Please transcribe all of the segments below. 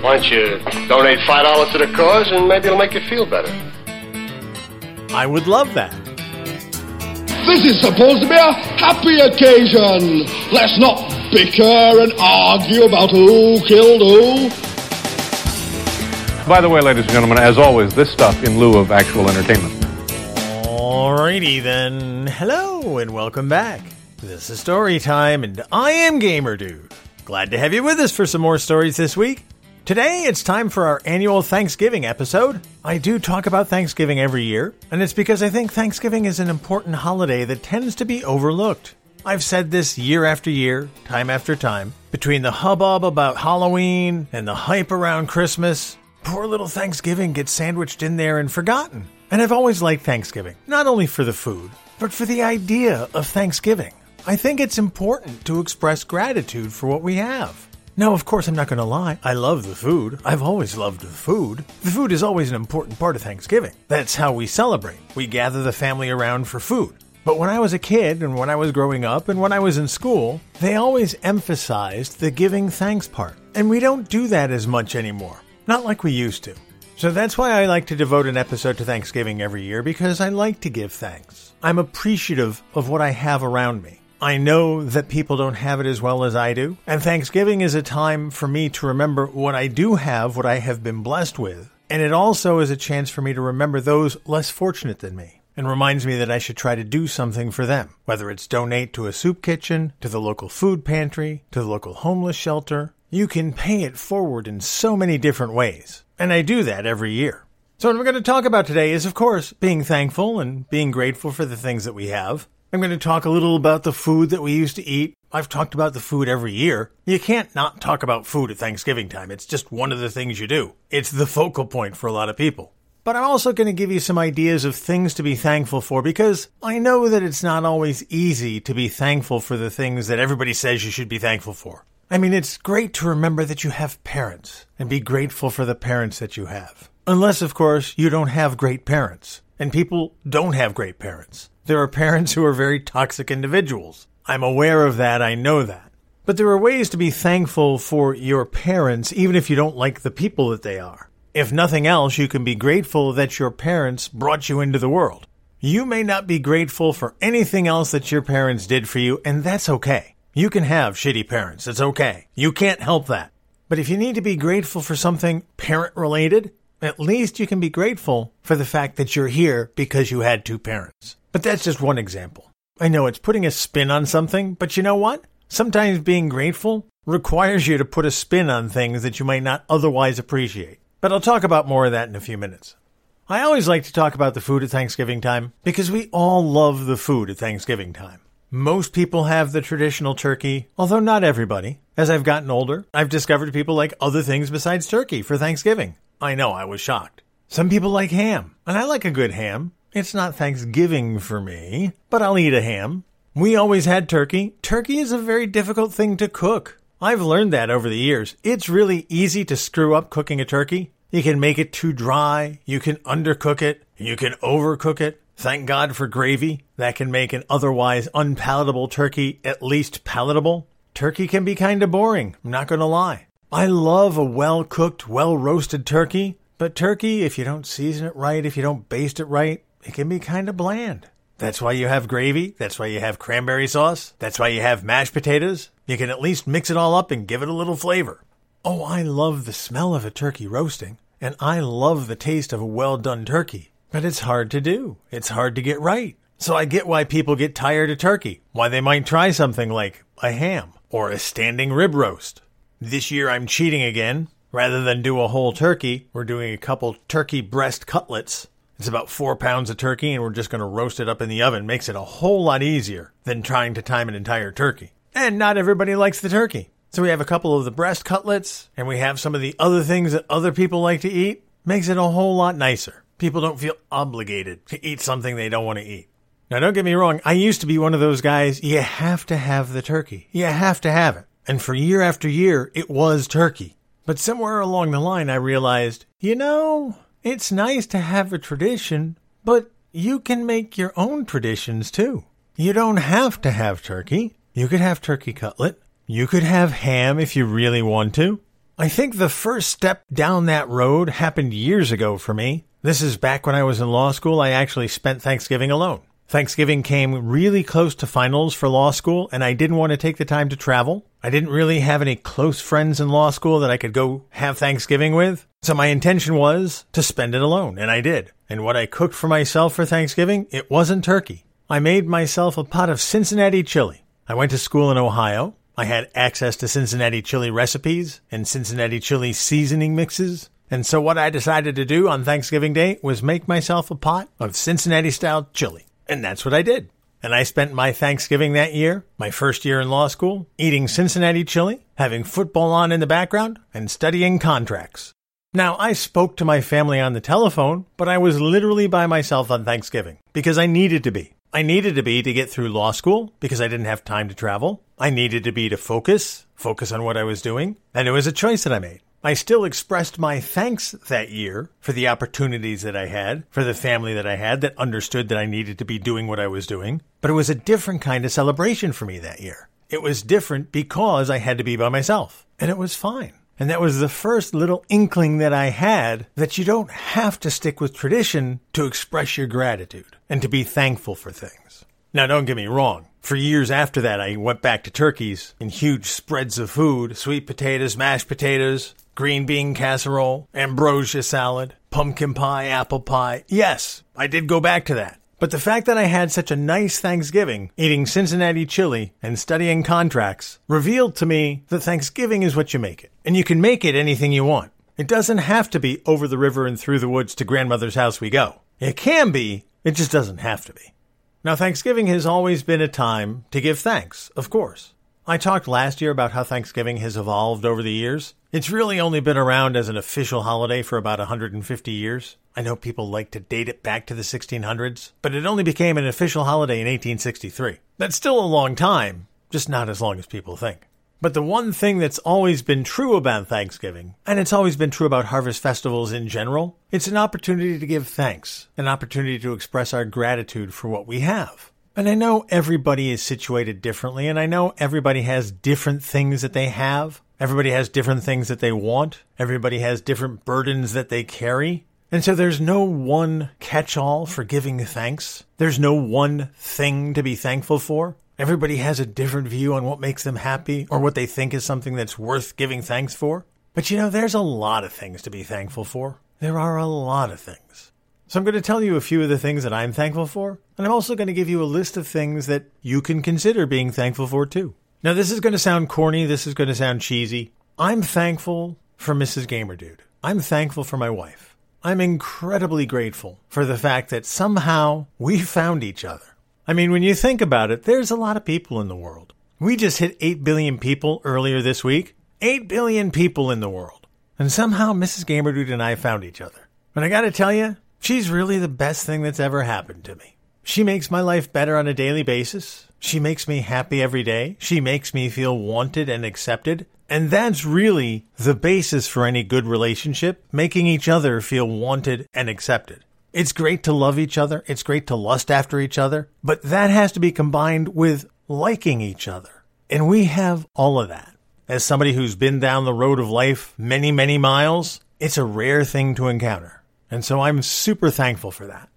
Why don't you donate $5 to the cause and maybe it'll make you feel better? I would love that. This is supposed to be a happy occasion. Let's not bicker and argue about who killed who. By the way, ladies and gentlemen, as always, this stuff in lieu of actual entertainment. Alrighty then. Hello and welcome back. This is Story Time, and I am Gamer Dude. Glad to have you with us for some more stories this week. Today, it's time for our annual Thanksgiving episode. I do talk about Thanksgiving every year, and it's because I think Thanksgiving is an important holiday that tends to be overlooked. I've said this year after year, time after time. Between the hubbub about Halloween and the hype around Christmas, poor little Thanksgiving gets sandwiched in there and forgotten. And I've always liked Thanksgiving, not only for the food, but for the idea of Thanksgiving. I think it's important to express gratitude for what we have. Now, of course, I'm not going to lie. I love the food. I've always loved the food. The food is always an important part of Thanksgiving. That's how we celebrate. We gather the family around for food. But when I was a kid and when I was growing up and when I was in school, they always emphasized the giving thanks part. And we don't do that as much anymore. Not like we used to. So that's why I like to devote an episode to Thanksgiving every year because I like to give thanks. I'm appreciative of what I have around me. I know that people don't have it as well as I do, and Thanksgiving is a time for me to remember what I do have, what I have been blessed with, and it also is a chance for me to remember those less fortunate than me, and reminds me that I should try to do something for them, whether it's donate to a soup kitchen, to the local food pantry, to the local homeless shelter. You can pay it forward in so many different ways, and I do that every year. So, what we're going to talk about today is, of course, being thankful and being grateful for the things that we have. I'm going to talk a little about the food that we used to eat. I've talked about the food every year. You can't not talk about food at Thanksgiving time. It's just one of the things you do. It's the focal point for a lot of people. But I'm also going to give you some ideas of things to be thankful for because I know that it's not always easy to be thankful for the things that everybody says you should be thankful for. I mean, it's great to remember that you have parents and be grateful for the parents that you have. Unless, of course, you don't have great parents. And people don't have great parents. There are parents who are very toxic individuals. I'm aware of that, I know that. But there are ways to be thankful for your parents, even if you don't like the people that they are. If nothing else, you can be grateful that your parents brought you into the world. You may not be grateful for anything else that your parents did for you, and that's okay. You can have shitty parents, it's okay. You can't help that. But if you need to be grateful for something parent related, at least you can be grateful for the fact that you're here because you had two parents. But that's just one example. I know it's putting a spin on something, but you know what? Sometimes being grateful requires you to put a spin on things that you might not otherwise appreciate. But I'll talk about more of that in a few minutes. I always like to talk about the food at Thanksgiving time because we all love the food at Thanksgiving time. Most people have the traditional turkey, although not everybody. As I've gotten older, I've discovered people like other things besides turkey for Thanksgiving. I know, I was shocked. Some people like ham, and I like a good ham. It's not Thanksgiving for me, but I'll eat a ham. We always had turkey. Turkey is a very difficult thing to cook. I've learned that over the years. It's really easy to screw up cooking a turkey. You can make it too dry, you can undercook it, you can overcook it. Thank God for gravy. That can make an otherwise unpalatable turkey at least palatable. Turkey can be kind of boring, I'm not going to lie. I love a well cooked, well roasted turkey, but turkey, if you don't season it right, if you don't baste it right, it can be kind of bland. That's why you have gravy. That's why you have cranberry sauce. That's why you have mashed potatoes. You can at least mix it all up and give it a little flavor. Oh, I love the smell of a turkey roasting, and I love the taste of a well done turkey. But it's hard to do. It's hard to get right. So I get why people get tired of turkey, why they might try something like a ham or a standing rib roast. This year I'm cheating again. Rather than do a whole turkey, we're doing a couple turkey breast cutlets it's about four pounds of turkey, and we're just going to roast it up in the oven. Makes it a whole lot easier than trying to time an entire turkey. And not everybody likes the turkey. So we have a couple of the breast cutlets, and we have some of the other things that other people like to eat. Makes it a whole lot nicer. People don't feel obligated to eat something they don't want to eat. Now, don't get me wrong, I used to be one of those guys, you have to have the turkey. You have to have it. And for year after year, it was turkey. But somewhere along the line, I realized, you know, it's nice to have a tradition, but you can make your own traditions too. You don't have to have turkey. You could have turkey cutlet. You could have ham if you really want to. I think the first step down that road happened years ago for me. This is back when I was in law school. I actually spent Thanksgiving alone. Thanksgiving came really close to finals for law school, and I didn't want to take the time to travel. I didn't really have any close friends in law school that I could go have Thanksgiving with. So my intention was to spend it alone, and I did. And what I cooked for myself for Thanksgiving, it wasn't turkey. I made myself a pot of Cincinnati chili. I went to school in Ohio. I had access to Cincinnati chili recipes and Cincinnati chili seasoning mixes. And so what I decided to do on Thanksgiving Day was make myself a pot of Cincinnati style chili. And that's what I did. And I spent my Thanksgiving that year, my first year in law school, eating Cincinnati chili, having football on in the background, and studying contracts. Now, I spoke to my family on the telephone, but I was literally by myself on Thanksgiving because I needed to be. I needed to be to get through law school because I didn't have time to travel. I needed to be to focus, focus on what I was doing, and it was a choice that I made. I still expressed my thanks that year for the opportunities that I had, for the family that I had that understood that I needed to be doing what I was doing. But it was a different kind of celebration for me that year. It was different because I had to be by myself. And it was fine. And that was the first little inkling that I had that you don't have to stick with tradition to express your gratitude and to be thankful for things. Now, don't get me wrong. For years after that, I went back to turkeys and huge spreads of food sweet potatoes, mashed potatoes, green bean casserole, ambrosia salad, pumpkin pie, apple pie. Yes, I did go back to that. But the fact that I had such a nice Thanksgiving, eating Cincinnati chili and studying contracts, revealed to me that Thanksgiving is what you make it. And you can make it anything you want. It doesn't have to be over the river and through the woods to grandmother's house we go. It can be, it just doesn't have to be. Now, Thanksgiving has always been a time to give thanks, of course. I talked last year about how Thanksgiving has evolved over the years. It's really only been around as an official holiday for about 150 years. I know people like to date it back to the 1600s, but it only became an official holiday in 1863. That's still a long time, just not as long as people think. But the one thing that's always been true about Thanksgiving, and it's always been true about harvest festivals in general, it's an opportunity to give thanks, an opportunity to express our gratitude for what we have. And I know everybody is situated differently, and I know everybody has different things that they have. Everybody has different things that they want. Everybody has different burdens that they carry. And so there's no one catch all for giving thanks. There's no one thing to be thankful for. Everybody has a different view on what makes them happy or what they think is something that's worth giving thanks for. But you know, there's a lot of things to be thankful for. There are a lot of things. So I'm going to tell you a few of the things that I'm thankful for, and I'm also going to give you a list of things that you can consider being thankful for too. Now, this is going to sound corny, this is going to sound cheesy. I'm thankful for Mrs. Gamerdude. I'm thankful for my wife. I'm incredibly grateful for the fact that somehow we found each other. I mean, when you think about it, there's a lot of people in the world. We just hit 8 billion people earlier this week. 8 billion people in the world. And somehow Mrs. Gamerdude and I found each other. But I gotta tell you, She's really the best thing that's ever happened to me. She makes my life better on a daily basis. She makes me happy every day. She makes me feel wanted and accepted. And that's really the basis for any good relationship, making each other feel wanted and accepted. It's great to love each other. It's great to lust after each other, but that has to be combined with liking each other. And we have all of that. As somebody who's been down the road of life many, many miles, it's a rare thing to encounter. And so I'm super thankful for that.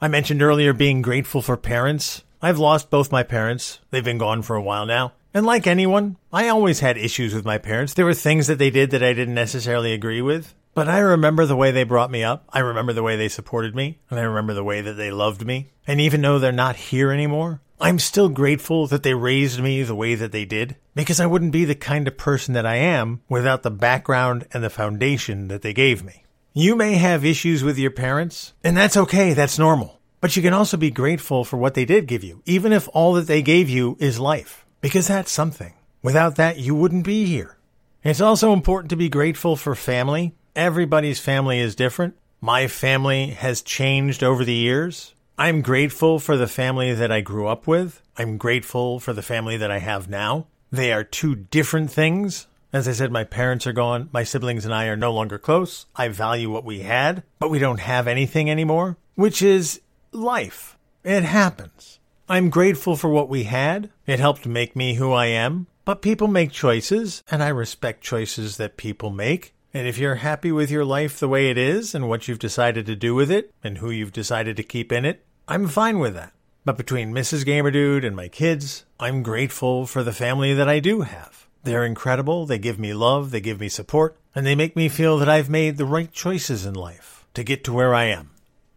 I mentioned earlier being grateful for parents. I've lost both my parents. They've been gone for a while now. And like anyone, I always had issues with my parents. There were things that they did that I didn't necessarily agree with. But I remember the way they brought me up. I remember the way they supported me. And I remember the way that they loved me. And even though they're not here anymore, I'm still grateful that they raised me the way that they did. Because I wouldn't be the kind of person that I am without the background and the foundation that they gave me. You may have issues with your parents, and that's okay, that's normal. But you can also be grateful for what they did give you, even if all that they gave you is life, because that's something. Without that, you wouldn't be here. It's also important to be grateful for family. Everybody's family is different. My family has changed over the years. I'm grateful for the family that I grew up with. I'm grateful for the family that I have now. They are two different things, as I said, my parents are gone. My siblings and I are no longer close. I value what we had, but we don't have anything anymore, which is life. It happens. I'm grateful for what we had. It helped make me who I am. But people make choices, and I respect choices that people make. And if you're happy with your life the way it is and what you've decided to do with it and who you've decided to keep in it, I'm fine with that. But between Mrs. Gamerdude and my kids, I'm grateful for the family that I do have. They're incredible, they give me love, they give me support, and they make me feel that I've made the right choices in life to get to where I am.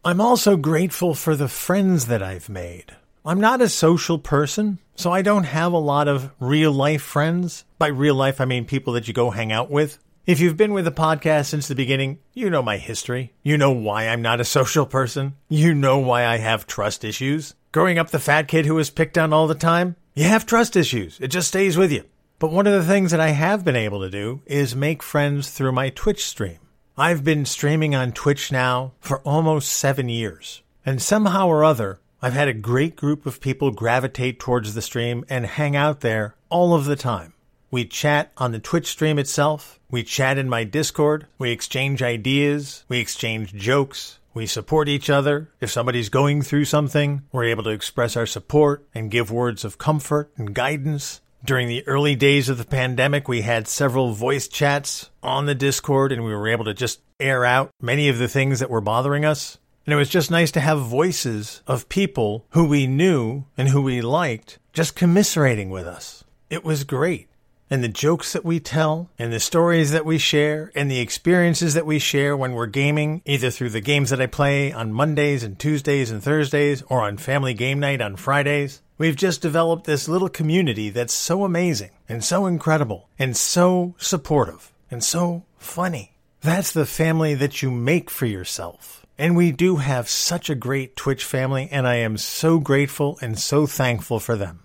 I'm also grateful for the friends that I've made. I'm not a social person, so I don't have a lot of real life friends. By real life, I mean people that you go hang out with. If you've been with the podcast since the beginning, you know my history. You know why I'm not a social person. You know why I have trust issues. Growing up the fat kid who was picked on all the time, you have trust issues. It just stays with you. But one of the things that I have been able to do is make friends through my Twitch stream. I've been streaming on Twitch now for almost seven years. And somehow or other, I've had a great group of people gravitate towards the stream and hang out there all of the time. We chat on the Twitch stream itself. We chat in my Discord. We exchange ideas. We exchange jokes. We support each other. If somebody's going through something, we're able to express our support and give words of comfort and guidance. During the early days of the pandemic, we had several voice chats on the Discord and we were able to just air out many of the things that were bothering us. And it was just nice to have voices of people who we knew and who we liked just commiserating with us. It was great and the jokes that we tell, and the stories that we share, and the experiences that we share when we're gaming, either through the games that I play on Mondays and Tuesdays and Thursdays, or on family game night on Fridays. We've just developed this little community that's so amazing, and so incredible, and so supportive, and so funny. That's the family that you make for yourself. And we do have such a great Twitch family, and I am so grateful and so thankful for them.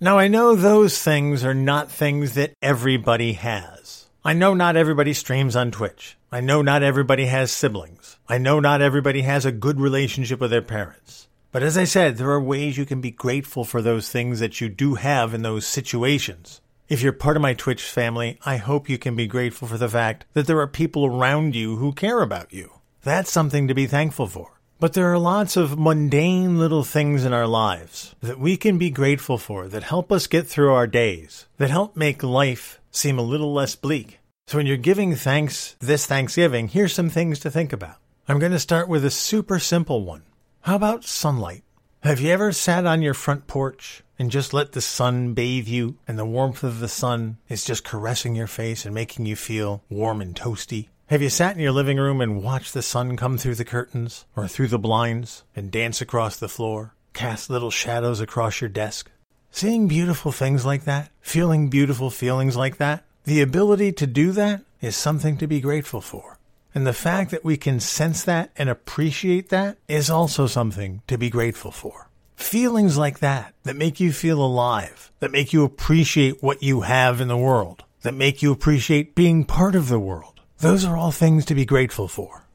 Now, I know those things are not things that everybody has. I know not everybody streams on Twitch. I know not everybody has siblings. I know not everybody has a good relationship with their parents. But as I said, there are ways you can be grateful for those things that you do have in those situations. If you're part of my Twitch family, I hope you can be grateful for the fact that there are people around you who care about you. That's something to be thankful for. But there are lots of mundane little things in our lives that we can be grateful for that help us get through our days, that help make life seem a little less bleak. So when you're giving thanks this Thanksgiving, here's some things to think about. I'm going to start with a super simple one. How about sunlight? Have you ever sat on your front porch and just let the sun bathe you and the warmth of the sun is just caressing your face and making you feel warm and toasty? Have you sat in your living room and watched the sun come through the curtains or through the blinds and dance across the floor, cast little shadows across your desk? Seeing beautiful things like that, feeling beautiful feelings like that, the ability to do that is something to be grateful for. And the fact that we can sense that and appreciate that is also something to be grateful for. Feelings like that, that make you feel alive, that make you appreciate what you have in the world, that make you appreciate being part of the world those are all things to be grateful for.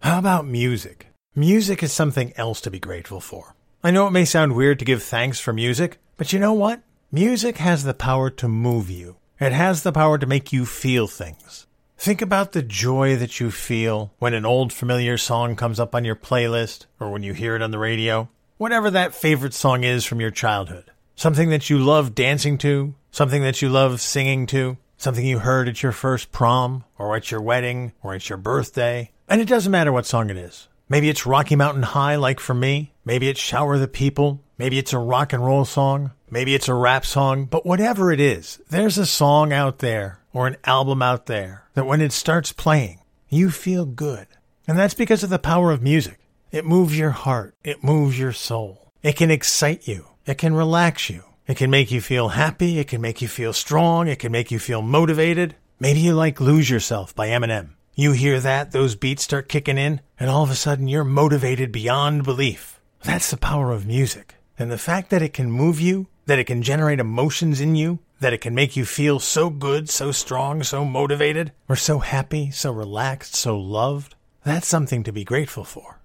How about music? Music is something else to be grateful for. I know it may sound weird to give thanks for music, but you know what? Music has the power to move you. It has the power to make you feel things. Think about the joy that you feel when an old familiar song comes up on your playlist or when you hear it on the radio. Whatever that favorite song is from your childhood. Something that you love dancing to, something that you love singing to. Something you heard at your first prom, or at your wedding, or at your birthday. And it doesn't matter what song it is. Maybe it's Rocky Mountain High, like for me. Maybe it's Shower the People. Maybe it's a rock and roll song. Maybe it's a rap song. But whatever it is, there's a song out there, or an album out there, that when it starts playing, you feel good. And that's because of the power of music. It moves your heart. It moves your soul. It can excite you. It can relax you. It can make you feel happy. It can make you feel strong. It can make you feel motivated. Maybe you like Lose Yourself by Eminem. You hear that, those beats start kicking in, and all of a sudden you're motivated beyond belief. That's the power of music. And the fact that it can move you, that it can generate emotions in you, that it can make you feel so good, so strong, so motivated, or so happy, so relaxed, so loved, that's something to be grateful for.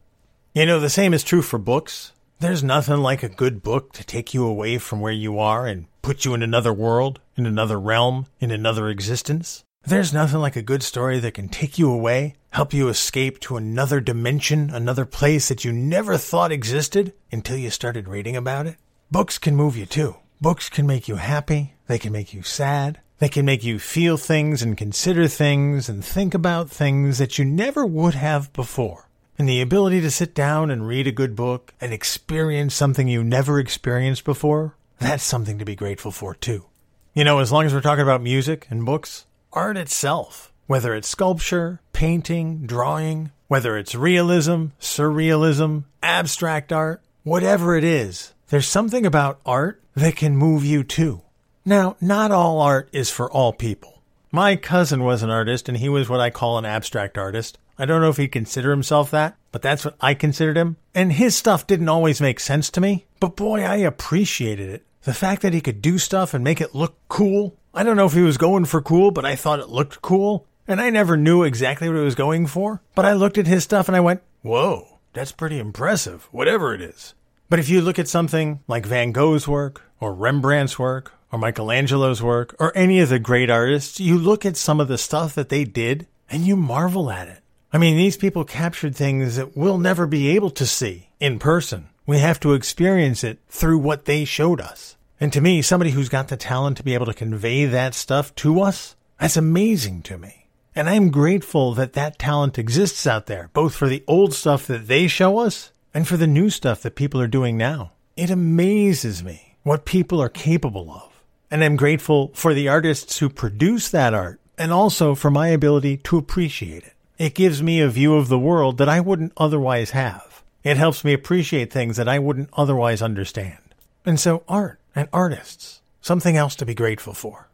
You know, the same is true for books. There's nothing like a good book to take you away from where you are and put you in another world, in another realm, in another existence. There's nothing like a good story that can take you away, help you escape to another dimension, another place that you never thought existed until you started reading about it. Books can move you too. Books can make you happy. They can make you sad. They can make you feel things and consider things and think about things that you never would have before. And the ability to sit down and read a good book and experience something you never experienced before, that's something to be grateful for too. You know, as long as we're talking about music and books, art itself, whether it's sculpture, painting, drawing, whether it's realism, surrealism, abstract art, whatever it is, there's something about art that can move you too. Now, not all art is for all people. My cousin was an artist and he was what I call an abstract artist. I don't know if he'd consider himself that, but that's what I considered him. And his stuff didn't always make sense to me, but boy, I appreciated it. The fact that he could do stuff and make it look cool. I don't know if he was going for cool, but I thought it looked cool. And I never knew exactly what he was going for. But I looked at his stuff and I went, whoa, that's pretty impressive, whatever it is. But if you look at something like Van Gogh's work, or Rembrandt's work, or Michelangelo's work, or any of the great artists, you look at some of the stuff that they did and you marvel at it. I mean, these people captured things that we'll never be able to see in person. We have to experience it through what they showed us. And to me, somebody who's got the talent to be able to convey that stuff to us, that's amazing to me. And I'm grateful that that talent exists out there, both for the old stuff that they show us and for the new stuff that people are doing now. It amazes me what people are capable of. And I'm grateful for the artists who produce that art and also for my ability to appreciate it. It gives me a view of the world that I wouldn't otherwise have. It helps me appreciate things that I wouldn't otherwise understand. And so, art and artists, something else to be grateful for.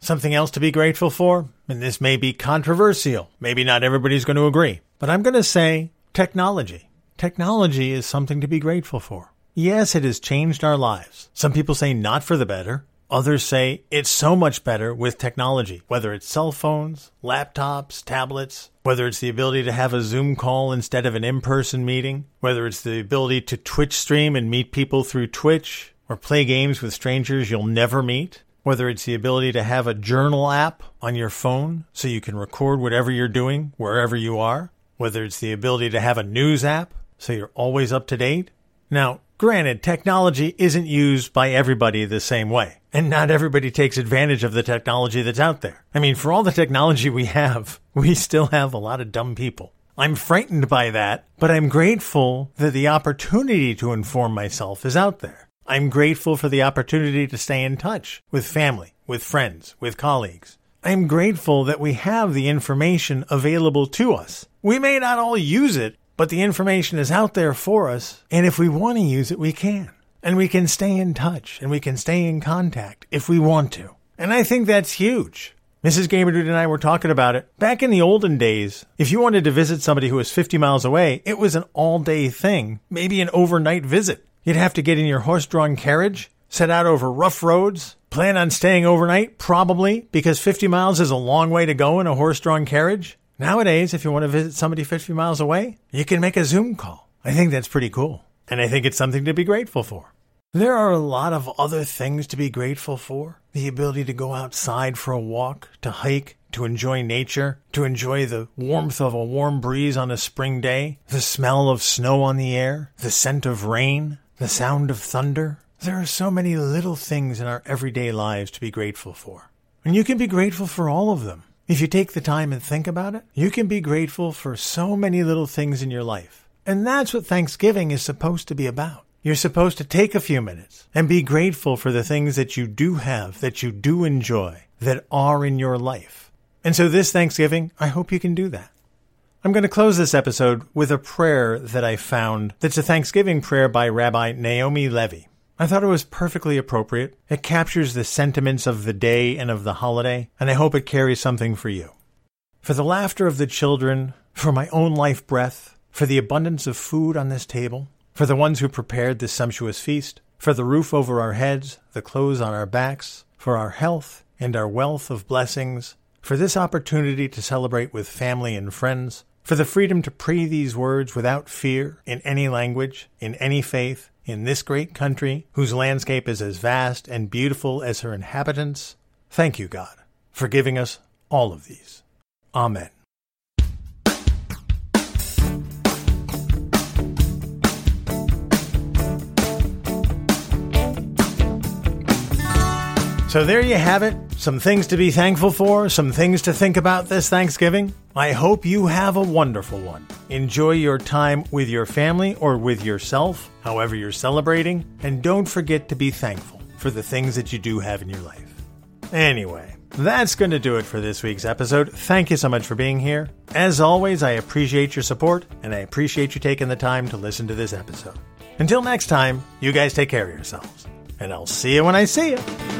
Something else to be grateful for, and this may be controversial. Maybe not everybody's going to agree, but I'm going to say technology. Technology is something to be grateful for. Yes, it has changed our lives. Some people say not for the better. Others say it's so much better with technology, whether it's cell phones, laptops, tablets, whether it's the ability to have a Zoom call instead of an in person meeting, whether it's the ability to Twitch stream and meet people through Twitch, or play games with strangers you'll never meet, whether it's the ability to have a journal app on your phone so you can record whatever you're doing wherever you are, whether it's the ability to have a news app so you're always up to date. Now, Granted, technology isn't used by everybody the same way, and not everybody takes advantage of the technology that's out there. I mean, for all the technology we have, we still have a lot of dumb people. I'm frightened by that, but I'm grateful that the opportunity to inform myself is out there. I'm grateful for the opportunity to stay in touch with family, with friends, with colleagues. I'm grateful that we have the information available to us. We may not all use it, but the information is out there for us, and if we want to use it, we can. And we can stay in touch, and we can stay in contact if we want to. And I think that's huge. Mrs. Gamerdude and I were talking about it. Back in the olden days, if you wanted to visit somebody who was 50 miles away, it was an all day thing, maybe an overnight visit. You'd have to get in your horse drawn carriage, set out over rough roads, plan on staying overnight, probably, because 50 miles is a long way to go in a horse drawn carriage. Nowadays, if you want to visit somebody 50 miles away, you can make a Zoom call. I think that's pretty cool. And I think it's something to be grateful for. There are a lot of other things to be grateful for. The ability to go outside for a walk, to hike, to enjoy nature, to enjoy the warmth of a warm breeze on a spring day, the smell of snow on the air, the scent of rain, the sound of thunder. There are so many little things in our everyday lives to be grateful for. And you can be grateful for all of them. If you take the time and think about it, you can be grateful for so many little things in your life. And that's what Thanksgiving is supposed to be about. You're supposed to take a few minutes and be grateful for the things that you do have, that you do enjoy, that are in your life. And so this Thanksgiving, I hope you can do that. I'm going to close this episode with a prayer that I found that's a Thanksgiving prayer by Rabbi Naomi Levy. I thought it was perfectly appropriate. It captures the sentiments of the day and of the holiday, and I hope it carries something for you. For the laughter of the children, for my own life breath, for the abundance of food on this table, for the ones who prepared this sumptuous feast, for the roof over our heads, the clothes on our backs, for our health and our wealth of blessings, for this opportunity to celebrate with family and friends, for the freedom to pray these words without fear in any language, in any faith, in this great country, whose landscape is as vast and beautiful as her inhabitants, thank you, God, for giving us all of these. Amen. So there you have it. Some things to be thankful for, some things to think about this Thanksgiving. I hope you have a wonderful one. Enjoy your time with your family or with yourself, however you're celebrating, and don't forget to be thankful for the things that you do have in your life. Anyway, that's going to do it for this week's episode. Thank you so much for being here. As always, I appreciate your support and I appreciate you taking the time to listen to this episode. Until next time, you guys take care of yourselves, and I'll see you when I see you.